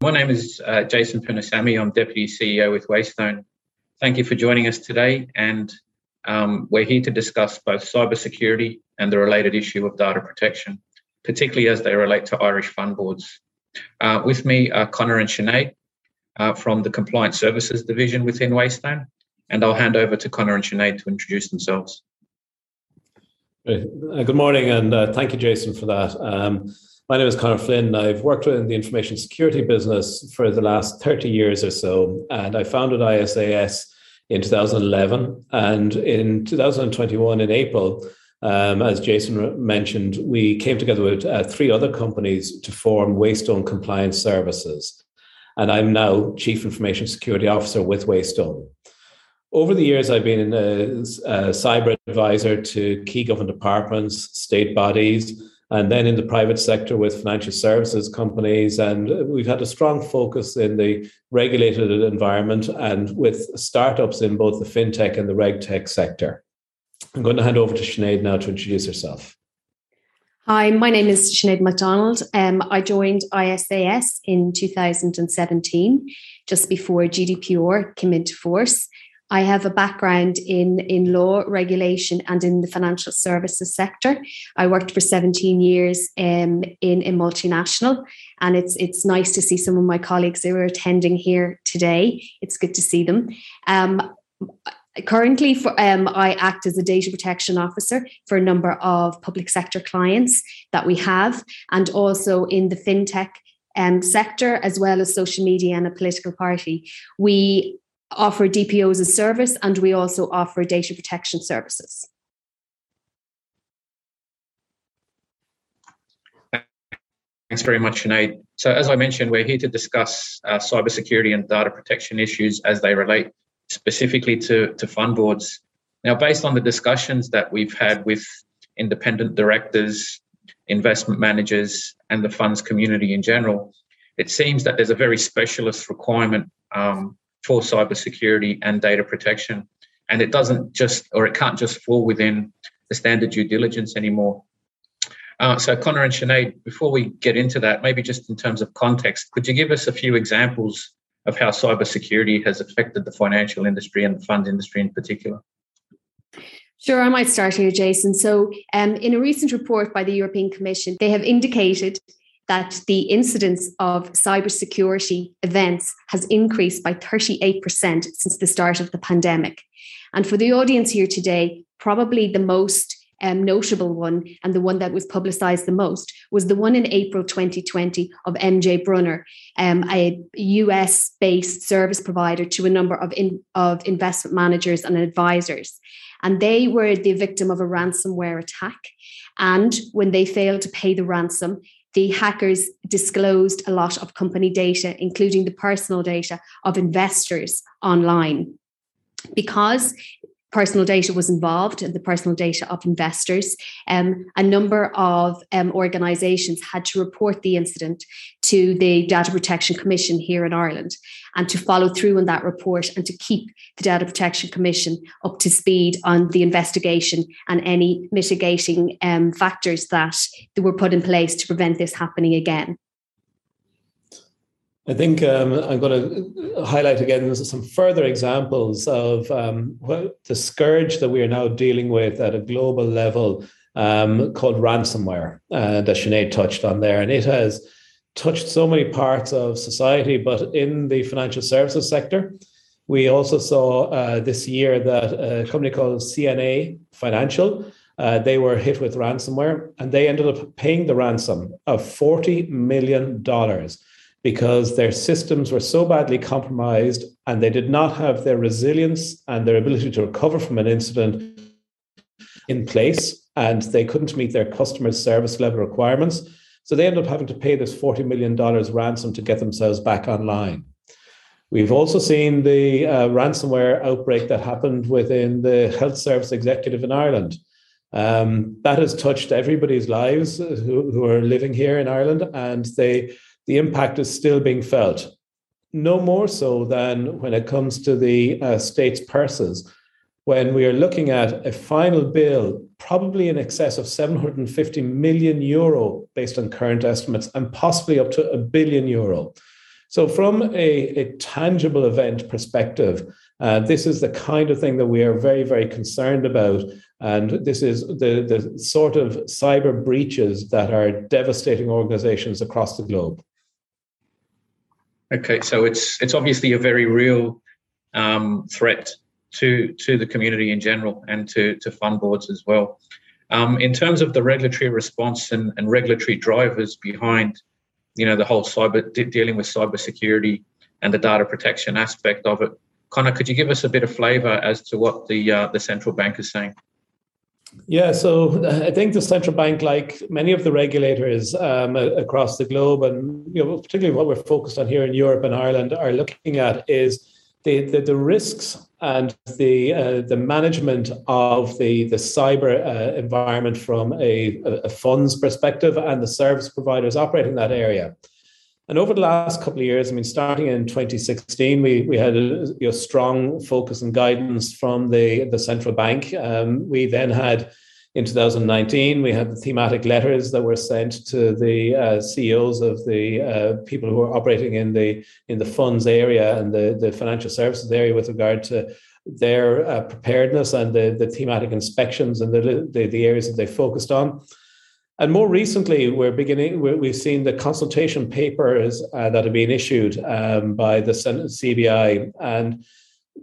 My name is uh, Jason Punasamy. I'm Deputy CEO with Waystone. Thank you for joining us today. And um, we're here to discuss both cybersecurity and the related issue of data protection, particularly as they relate to Irish fund boards. Uh, with me are Connor and Sinead uh, from the Compliance Services Division within Waystone. And I'll hand over to Connor and Sinead to introduce themselves. Uh, good morning, and uh, thank you, Jason, for that. Um, my name is Connor Flynn. I've worked in the information security business for the last 30 years or so, and I founded ISAS in 2011. And in 2021, in April, um, as Jason mentioned, we came together with uh, three other companies to form Waystone Compliance Services. And I'm now Chief Information Security Officer with Waystone. Over the years, I've been a, a cyber advisor to key government departments, state bodies, and then in the private sector with financial services companies. And we've had a strong focus in the regulated environment and with startups in both the fintech and the regtech sector. I'm going to hand over to Sinead now to introduce herself. Hi, my name is Sinead MacDonald. Um, I joined ISAS in 2017, just before GDPR came into force. I have a background in, in law, regulation, and in the financial services sector. I worked for 17 years um, in a multinational, and it's it's nice to see some of my colleagues who are attending here today. It's good to see them. Um, currently, for, um, I act as a data protection officer for a number of public sector clients that we have, and also in the fintech um, sector as well as social media and a political party. We offer DPO as a service and we also offer data protection services. Thanks very much, Sinead. So, as I mentioned, we're here to discuss uh, cybersecurity and data protection issues as they relate specifically to, to fund boards. Now, based on the discussions that we've had with independent directors, investment managers, and the funds community in general, it seems that there's a very specialist requirement um, for cybersecurity and data protection. And it doesn't just, or it can't just fall within the standard due diligence anymore. Uh, so, Connor and Sinead, before we get into that, maybe just in terms of context, could you give us a few examples of how cybersecurity has affected the financial industry and the fund industry in particular? Sure, I might start here, Jason. So, um, in a recent report by the European Commission, they have indicated that the incidence of cybersecurity events has increased by 38% since the start of the pandemic. And for the audience here today, probably the most um, notable one and the one that was publicized the most was the one in April 2020 of MJ Brunner, um, a US based service provider to a number of, in, of investment managers and advisors. And they were the victim of a ransomware attack. And when they failed to pay the ransom, the hackers disclosed a lot of company data, including the personal data of investors online. Because personal data was involved in the personal data of investors. Um, a number of um, organisations had to report the incident to the Data Protection Commission here in Ireland and to follow through on that report and to keep the Data Protection Commission up to speed on the investigation and any mitigating um, factors that were put in place to prevent this happening again. I think um, I'm going to highlight again some further examples of um, the scourge that we are now dealing with at a global level um, called ransomware, uh, that Sinead touched on there. And it has touched so many parts of society, but in the financial services sector, we also saw uh, this year that a company called CNA Financial. Uh, they were hit with ransomware and they ended up paying the ransom of $40 million because their systems were so badly compromised and they did not have their resilience and their ability to recover from an incident in place and they couldn't meet their customers' service level requirements. So they ended up having to pay this $40 million ransom to get themselves back online. We've also seen the uh, ransomware outbreak that happened within the health service executive in Ireland. Um, that has touched everybody's lives who, who are living here in Ireland, and they the impact is still being felt. No more so than when it comes to the uh, state's purses, when we are looking at a final bill, probably in excess of 750 million euro based on current estimates, and possibly up to a billion euro. So, from a, a tangible event perspective, uh, this is the kind of thing that we are very, very concerned about. And this is the, the sort of cyber breaches that are devastating organizations across the globe. Okay, so it's it's obviously a very real um, threat to to the community in general and to to fund boards as well. Um, in terms of the regulatory response and, and regulatory drivers behind, you know, the whole cyber de- dealing with cybersecurity and the data protection aspect of it, Connor, could you give us a bit of flavour as to what the uh, the central bank is saying? Yeah, so I think the central bank, like many of the regulators um, across the globe, and you know, particularly what we're focused on here in Europe and Ireland, are looking at is the the, the risks and the uh, the management of the the cyber uh, environment from a, a funds perspective and the service providers operating that area. And over the last couple of years, I mean, starting in 2016, we, we had a you know, strong focus and guidance from the, the central bank. Um, we then had, in 2019, we had the thematic letters that were sent to the uh, CEOs of the uh, people who are operating in the in the funds area and the, the financial services area with regard to their uh, preparedness and the, the thematic inspections and the, the, the areas that they focused on. And more recently, we're beginning. we have seen the consultation papers uh, that have been issued um, by the CBI, and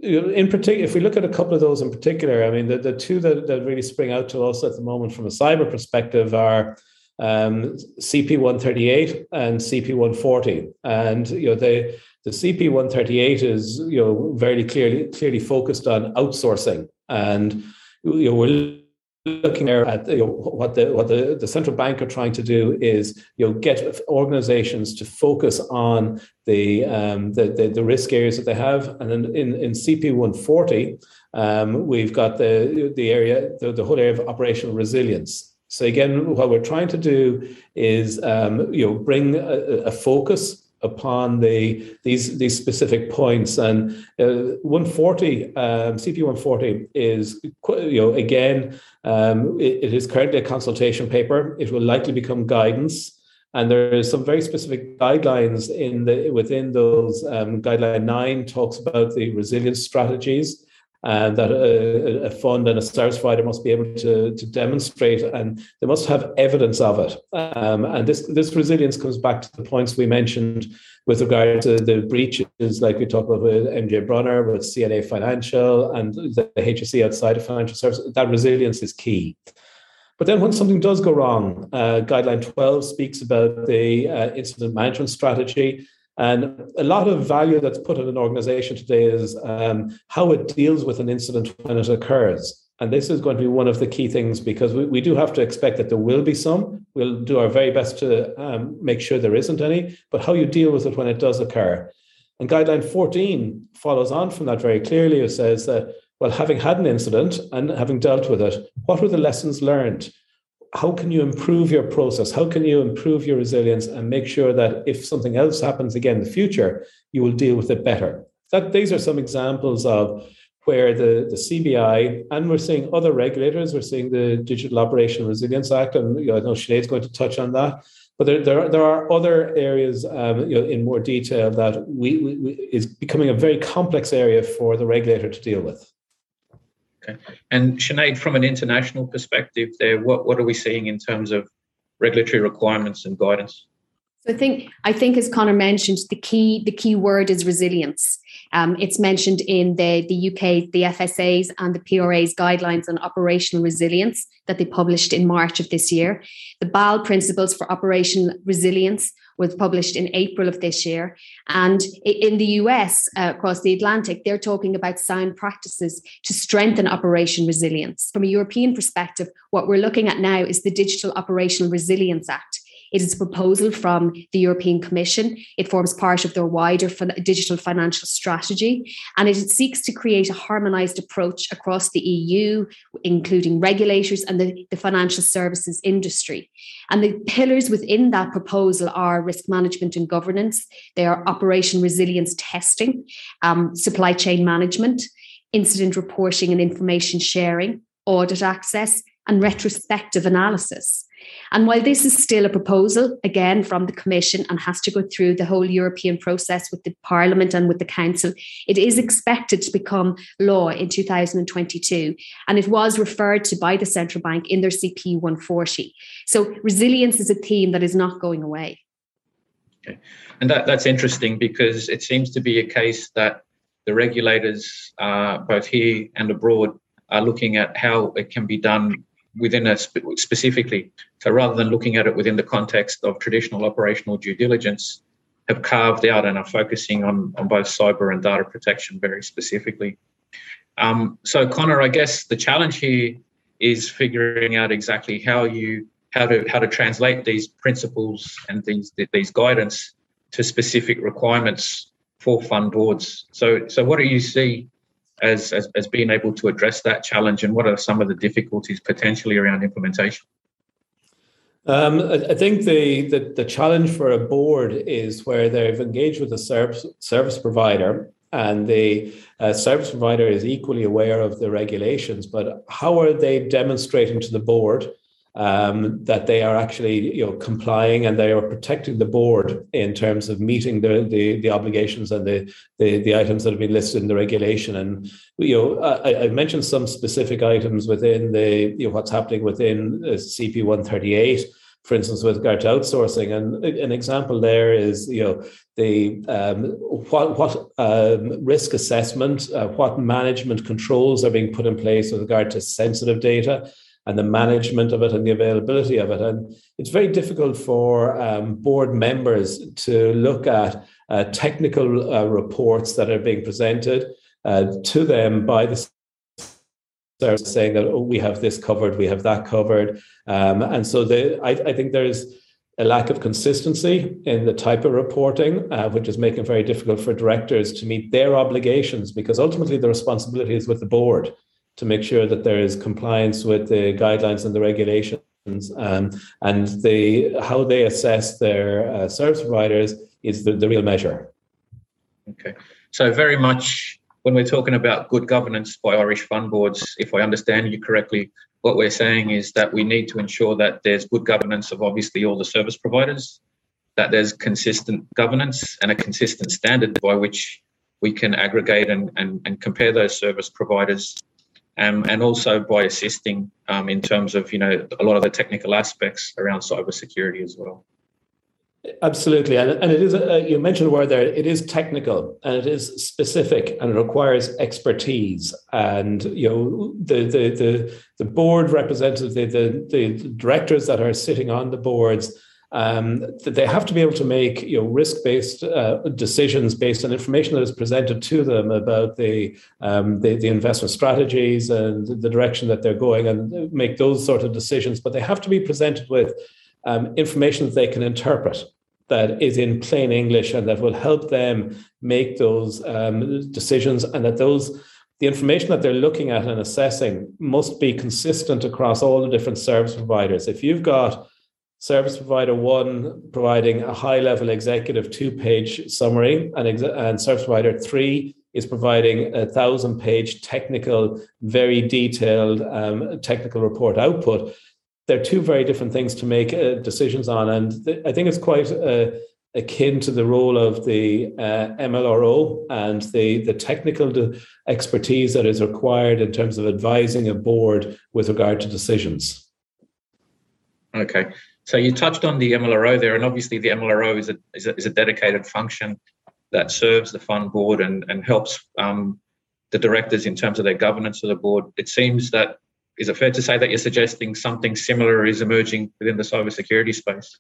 in particular, if we look at a couple of those in particular, I mean, the, the two that, that really spring out to us at the moment from a cyber perspective are um, CP 138 and CP 140, and you know the the CP 138 is you know very clearly clearly focused on outsourcing, and you know we're looking at you know, what the what the, the central bank are trying to do is you know get organizations to focus on the um, the, the, the risk areas that they have, and in in, in CP one forty, um, we've got the the area the, the whole area of operational resilience. So again, what we're trying to do is um, you know bring a, a focus upon the these these specific points. And uh, 140 um, CP 140 is you know again um, it, it is currently a consultation paper. It will likely become guidance. And there is some very specific guidelines in the within those. Um, guideline nine talks about the resilience strategies and that a, a, fund and a service provider must be able to, to demonstrate and they must have evidence of it. Um, and this, this resilience comes back to the points we mentioned with regard to the breaches, like we talked about with MJ Brunner, with CNA Financial, and the HSE outside of financial services. That resilience is key. But then when something does go wrong, uh, Guideline 12 speaks about the uh, incident management strategy and a lot of value that's put in an organization today is um, how it deals with an incident when it occurs. And this is going to be one of the key things because we, we do have to expect that there will be some. We'll do our very best to um, make sure there isn't any, but how you deal with it when it does occur. And guideline 14 follows on from that very clearly. It says that, well, having had an incident and having dealt with it, what were the lessons learned? How can you improve your process? How can you improve your resilience and make sure that if something else happens again in the future, you will deal with it better? That these are some examples of where the, the CBI and we're seeing other regulators, we're seeing the Digital Operation Resilience Act, and you know, I know Sinead's going to touch on that. But there, there, are, there are other areas um, you know, in more detail that we, we, we is becoming a very complex area for the regulator to deal with. Okay. And Sinead, from an international perspective, there, what, what are we seeing in terms of regulatory requirements and guidance? I think I think as Connor mentioned, the key the key word is resilience. Um, it's mentioned in the, the UK, the FSA's and the PRA's guidelines on operational resilience that they published in March of this year. The BAL principles for operational resilience was published in April of this year. And in the US, uh, across the Atlantic, they're talking about sound practices to strengthen operation resilience. From a European perspective, what we're looking at now is the Digital Operational Resilience Act. It is a proposal from the European Commission. It forms part of their wider digital financial strategy, and it seeks to create a harmonised approach across the EU, including regulators and the, the financial services industry. And the pillars within that proposal are risk management and governance, they are operation resilience testing, um, supply chain management, incident reporting and information sharing, audit access, and retrospective analysis. And while this is still a proposal, again, from the Commission and has to go through the whole European process with the Parliament and with the Council, it is expected to become law in 2022. And it was referred to by the Central Bank in their CP 140. So resilience is a theme that is not going away. Okay. And that, that's interesting because it seems to be a case that the regulators, uh, both here and abroad, are looking at how it can be done within a spe- specifically. So rather than looking at it within the context of traditional operational due diligence, have carved out and are focusing on, on both cyber and data protection very specifically. Um, so Connor, I guess the challenge here is figuring out exactly how you how to how to translate these principles and these these guidance to specific requirements for fund boards. So so what do you see as, as, as being able to address that challenge and what are some of the difficulties potentially around implementation? Um, I think the, the, the challenge for a board is where they've engaged with a service service provider, and the uh, service provider is equally aware of the regulations. But how are they demonstrating to the board um, that they are actually you know complying and they are protecting the board in terms of meeting the the, the obligations and the, the, the items that have been listed in the regulation and you know I, I mentioned some specific items within the you know what's happening within CP 138 for instance, with regard to outsourcing. And an example there is, you know, the um, what what um, risk assessment, uh, what management controls are being put in place with regard to sensitive data and the management of it and the availability of it. And it's very difficult for um, board members to look at uh, technical uh, reports that are being presented uh, to them by the service saying that oh, we have this covered, we have that covered. Um, and so I, I, think there's a lack of consistency in the type of reporting, uh, which is making it very difficult for directors to meet their obligations because ultimately the responsibility is with the board to make sure that there is compliance with the guidelines and the regulations. Um, and how they assess their uh, service providers is the, the real measure. Okay, so very much when we're talking about good governance by Irish fund boards, if I understand you correctly, what we're saying is that we need to ensure that there's good governance of obviously all the service providers, that there's consistent governance and a consistent standard by which we can aggregate and, and, and compare those service providers um, and also by assisting um, in terms of you know a lot of the technical aspects around cybersecurity as well. Absolutely, and, and it is a, you mentioned a word there. It is technical and it is specific and it requires expertise. And you know the the the, the board representatives, the, the the directors that are sitting on the boards um, they have to be able to make you know risk-based uh, decisions based on information that is presented to them about the, um, the, the investment strategies and the direction that they're going, and make those sort of decisions. But they have to be presented with um, information that they can interpret that is in plain English and that will help them make those um, decisions, and that those the information that they're looking at and assessing must be consistent across all the different service providers. If you've got service provider one providing a high level executive two page summary, and, ex- and service provider three is providing a thousand page technical, very detailed um, technical report output. They're two very different things to make uh, decisions on. And th- I think it's quite uh, akin to the role of the uh, MLRO and the, the technical de- expertise that is required in terms of advising a board with regard to decisions. Okay. So you touched on the MLRO there, and obviously the MLRO is a, is a, is a dedicated function that serves the fund board and, and helps um, the directors in terms of their governance of the board. It seems that is it fair to say that you're suggesting something similar is emerging within the cybersecurity space?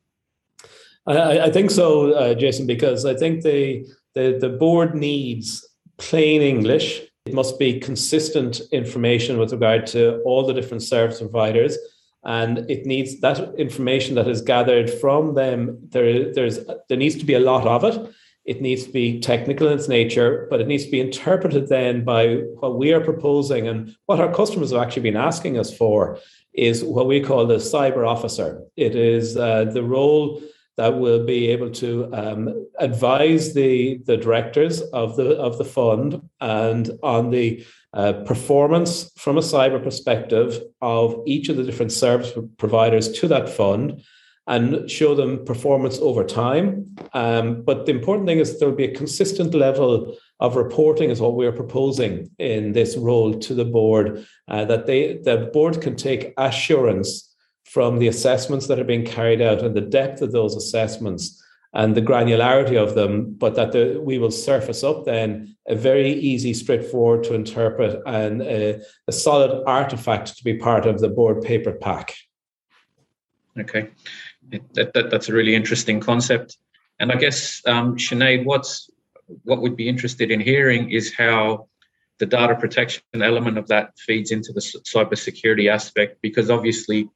I, I think so, uh, Jason, because I think the, the the board needs plain English. It must be consistent information with regard to all the different service providers and it needs that information that is gathered from them there there's there needs to be a lot of it. It needs to be technical in its nature but it needs to be interpreted then by what we are proposing and what our customers have actually been asking us for is what we call the cyber officer. It is uh, the role that will be able to um, advise the the directors of the of the fund and on the uh, performance from a cyber perspective of each of the different service providers to that fund and show them performance over time. Um, but the important thing is there will be a consistent level of reporting is what we're proposing in this role to the board uh, that they the board can take assurance from the assessments that are being carried out and the depth of those assessments and the granularity of them, but that the, we will surface up then a very easy, straightforward to interpret and a, a solid artifact to be part of the board paper pack. Okay, that, that, that's a really interesting concept. And I guess, um, Sinead, what's what we'd be interested in hearing is how the data protection element of that feeds into the cybersecurity aspect, because obviously,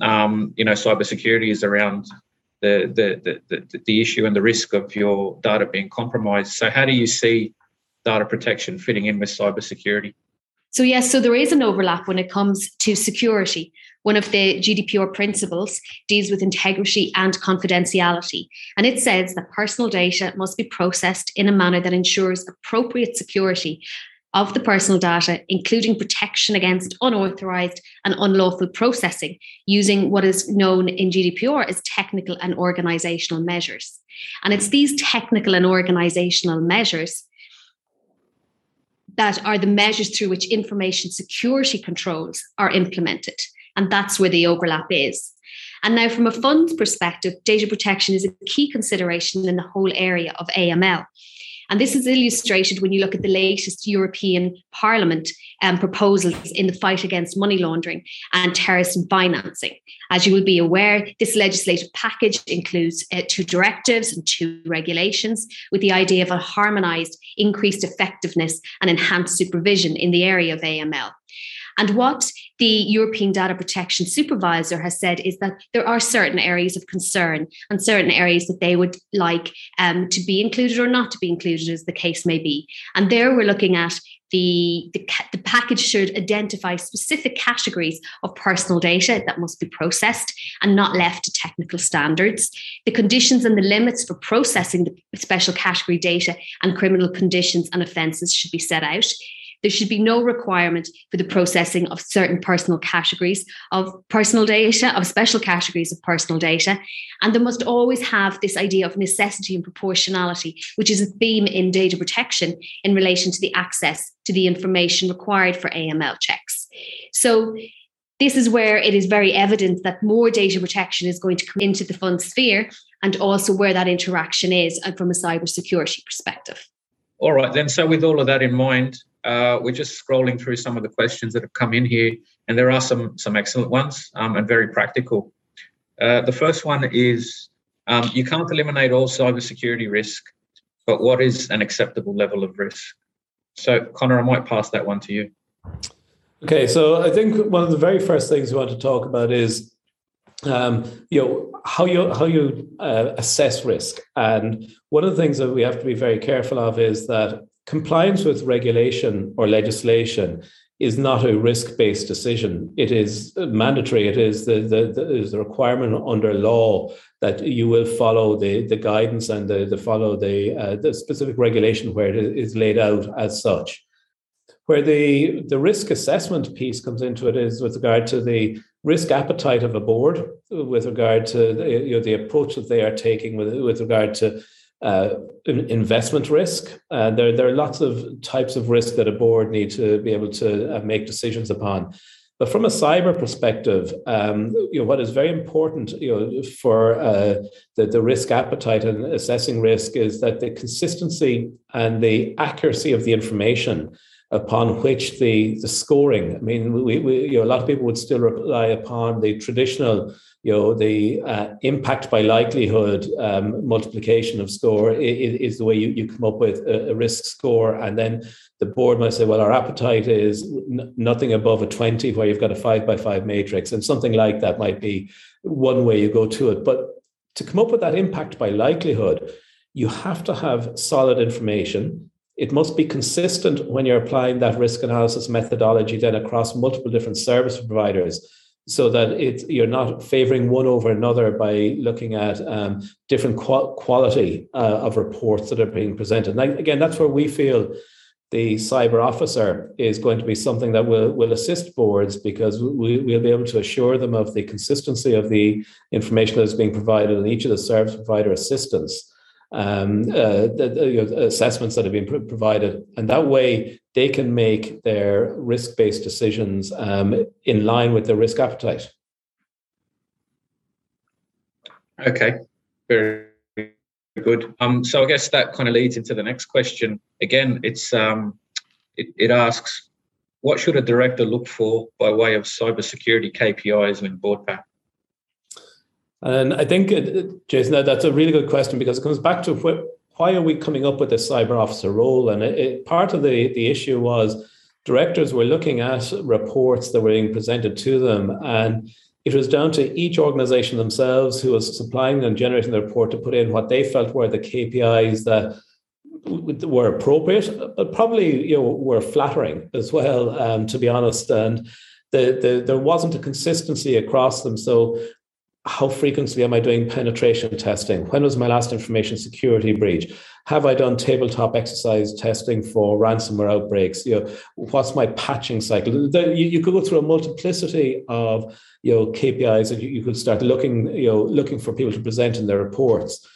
um, you know, cybersecurity is around the, the, the, the, issue and the risk of your data being compromised. So, how do you see data protection fitting in with cybersecurity? So, yes, so there is an overlap when it comes to security. One of the GDPR principles deals with integrity and confidentiality, and it says that personal data must be processed in a manner that ensures appropriate security of the personal data, including protection against unauthorized and unlawful processing, using what is known in GDPR as technical and organizational measures. And it's these technical and organizational measures that are the measures through which information security controls are implemented. And that's where the overlap is. And now, from a fund's perspective, data protection is a key consideration in the whole area of AML. And this is illustrated when you look at the latest European Parliament um, proposals in the fight against money laundering and terrorism financing. As you will be aware, this legislative package includes uh, two directives and two regulations with the idea of a harmonized, increased effectiveness and enhanced supervision in the area of AML. And what the European Data Protection Supervisor has said is that there are certain areas of concern and certain areas that they would like um, to be included or not to be included, as the case may be. And there we're looking at the, the, the, package should identify specific categories of personal data that must be processed and not left to technical standards. The conditions and the limits for processing the special category data and criminal conditions and offences should be set out. There should be no requirement for the processing of certain personal categories of personal data, of special categories of personal data. And there must always have this idea of necessity and proportionality, which is a theme in data protection in relation to the access to the information required for AML checks. So this is where it is very evident that more data protection is going to come into the fund sphere and also where that interaction is from a cybersecurity perspective. All right, then. So, with all of that in mind, uh, we're just scrolling through some of the questions that have come in here, and there are some some excellent ones um, and very practical. Uh, the first one is um, you can't eliminate all cybersecurity risk, but what is an acceptable level of risk? So, Connor, I might pass that one to you. Okay, so I think one of the very first things we want to talk about is um, you know how you how you uh, assess risk, and one of the things that we have to be very careful of is that compliance with regulation or legislation is not a risk-based decision. It is mandatory. It is the, the, the, is the requirement under law that you will follow the, the guidance and the, the follow the, uh, the specific regulation where it is laid out as such. Where the, the risk assessment piece comes into it is with regard to the risk appetite of a board, with regard to the, you know, the approach that they are taking with, with regard to uh, investment risk. Uh, there, there are lots of types of risk that a board need to be able to uh, make decisions upon. But from a cyber perspective, um, you know, what is very important you know, for uh, the, the risk appetite and assessing risk is that the consistency and the accuracy of the information upon which the, the scoring, I mean, we, we, you know, a lot of people would still rely upon the traditional you know the uh, impact by likelihood um, multiplication of score is, is, the way you, you come up with a, a, risk score. And then the board might say well our appetite is n- nothing above a 20 where you've got a 5 by 5 matrix. And something like that might be one way you go to it. But to come up with that impact by likelihood you have to have solid information. It must be consistent when you're applying that risk analysis methodology then across multiple different service providers so that it's you're not favoring one over another by looking at um, different quality uh, of reports that are being presented. And again, that's where we feel the cyber officer is going to be something that will, will assist boards because we, we'll be able to assure them of the consistency of the information that is being provided in each of the service provider assistance um, uh, the, the you know, assessments that have been provided. And that way they can make their risk based decisions um, in line with their risk appetite. Okay, very good. Um, so I guess that kind of leads into the next question. Again, it's um, it, it asks, what should a director look for by way of cybersecurity KPIs when board pack? And I think, Jason, that's a really good question because it comes back to why are we coming up with this cyber officer role? And it, it, part of the, the issue was directors were looking at reports that were being presented to them and it was down to each organization themselves who was supplying and generating the report to put in what they felt were the KPIs that were appropriate, but probably you know were flattering as well, um, to be honest. And the, the, there wasn't a consistency across them. So how frequently am I doing penetration testing? When was my last information security breach? Have I done tabletop exercise testing for ransomware outbreaks? You know, what's my patching cycle? You, could go through a multiplicity of you know KPIs, you, you could start looking you know looking for people to present in their reports.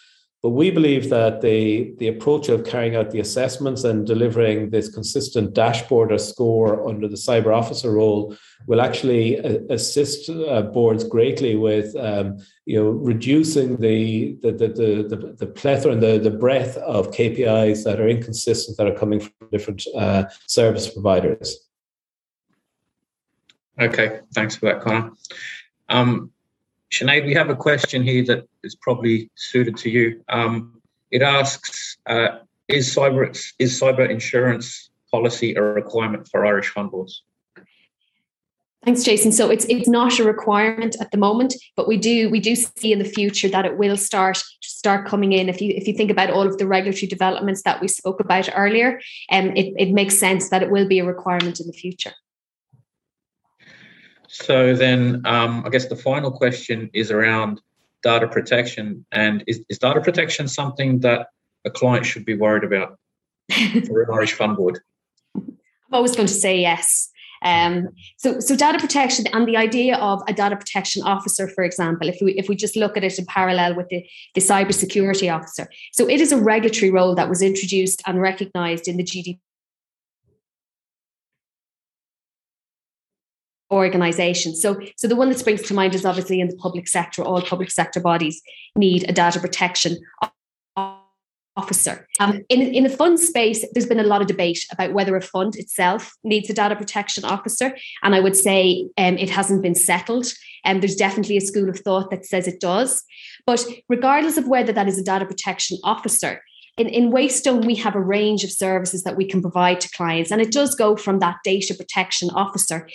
But we believe that the, the approach of carrying out the assessments and delivering this consistent dashboard or score under the cyber officer role will actually uh, assist uh, boards greatly with um, you know reducing the the, the, the, the, plethora and the, the breadth of KPIs that are inconsistent that are coming from different uh, service providers. Okay, thanks for that, Connor. Um, Sinead, we have a question here that is probably suited to you. Um, it asks, uh, is cyber is cyber insurance policy a requirement for Irish fund boards? Thanks, Jason. So it's it's not a requirement at the moment, but we do we do see in the future that it will start start coming in. If you if you think about all of the regulatory developments that we spoke about earlier, um, it, it makes sense that it will be a requirement in the future. So then, um, I guess the final question is around data protection. And is, is data protection something that a client should be worried about for an Irish fund board? I'm always going to say yes. Um, so, so data protection and the idea of a data protection officer, for example, if we if we just look at it in parallel with the, the cybersecurity officer, so it is a regulatory role that was introduced and recognised in the GDPR organization. So, so the one that springs to mind is obviously in the public sector. All public sector bodies need a data protection officer. Um, in, in the fund space, there's been a lot of debate about whether a fund itself needs a data protection officer. And I would say um, it hasn't been settled. And um, there's definitely a school of thought that says it does. But regardless of whether that is a data protection officer, in, in Waystone, we have a range of services that we can provide to clients. And it does go from that data protection officer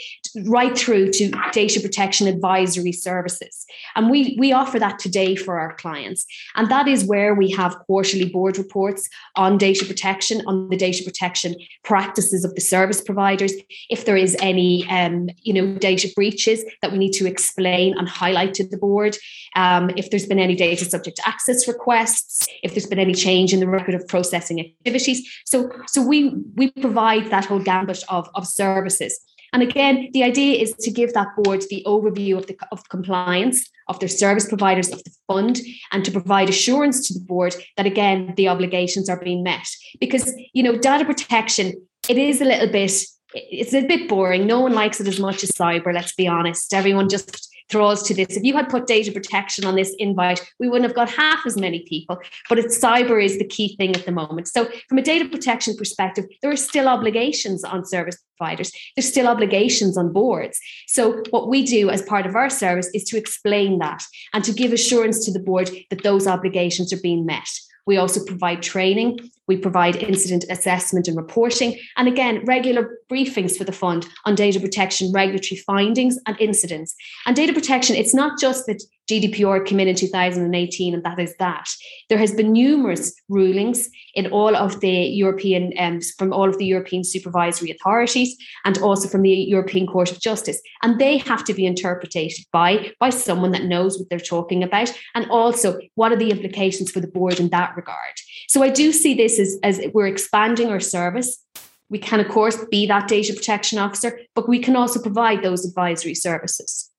right through to data protection advisory services. And we, we offer that today for our clients. And that is where we have quarterly board reports on data protection, on the data protection practices of the service providers. If there is any um, you know, data breaches that we need to explain and highlight to the board, um, if there's been any data subject access requests, if there's been any change in the record of processing activities. So, so we we provide that whole gambit of, of services. And again, the idea is to give that board the overview of the of compliance of their service providers of the fund and to provide assurance to the board that again the obligations are being met. Because you know, data protection, it is a little bit it's a bit boring. No one likes it as much as cyber, let's be honest. Everyone just throws to this. If you had put data protection on this invite, we wouldn't have got half as many people. But it's cyber is the key thing at the moment. So from a data protection perspective, there are still obligations on service providers. There's still obligations on boards. So what we do as part of our service is to explain that and to give assurance to the board that those obligations are being met. We also provide training. We provide incident assessment and reporting. And again, regular briefings for the fund on data protection, regulatory findings, and incidents. And data protection, it's not just that GDPR came in in 2018 and that is that. There has been numerous rulings in all of the European, um, from all of the European supervisory authorities and also from the European Court of Justice. And they have to be interpreted by, by someone that knows what they're talking about. And also, what are the implications for the board in that regard? So I do see this as, as we're expanding our service We can, of course, be that data protection officer, but we can also provide those advisory services.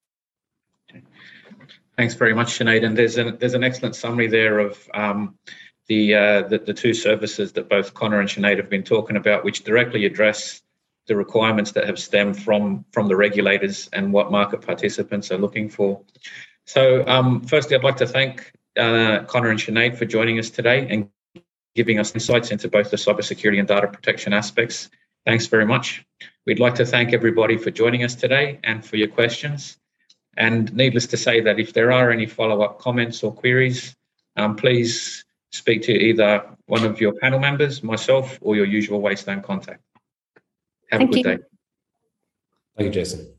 Thanks very much, Sinead. And there's an there's an excellent summary there of um, the, uh, the, the two services that both Connor and Sinead have been talking about, which directly address the requirements that have stemmed from from the regulators and what market participants are looking for. So, um, firstly, I'd like to thank uh, Connor and Sinead for joining us today and giving us insights into both the cybersecurity and data protection aspects. Thanks very much. We'd like to thank everybody for joining us today and for your questions. And needless to say that if there are any follow-up comments or queries, um, please speak to either one of your panel members, myself, or your usual Waystone contact. Have Thank a good you. day. Thank you, Jason.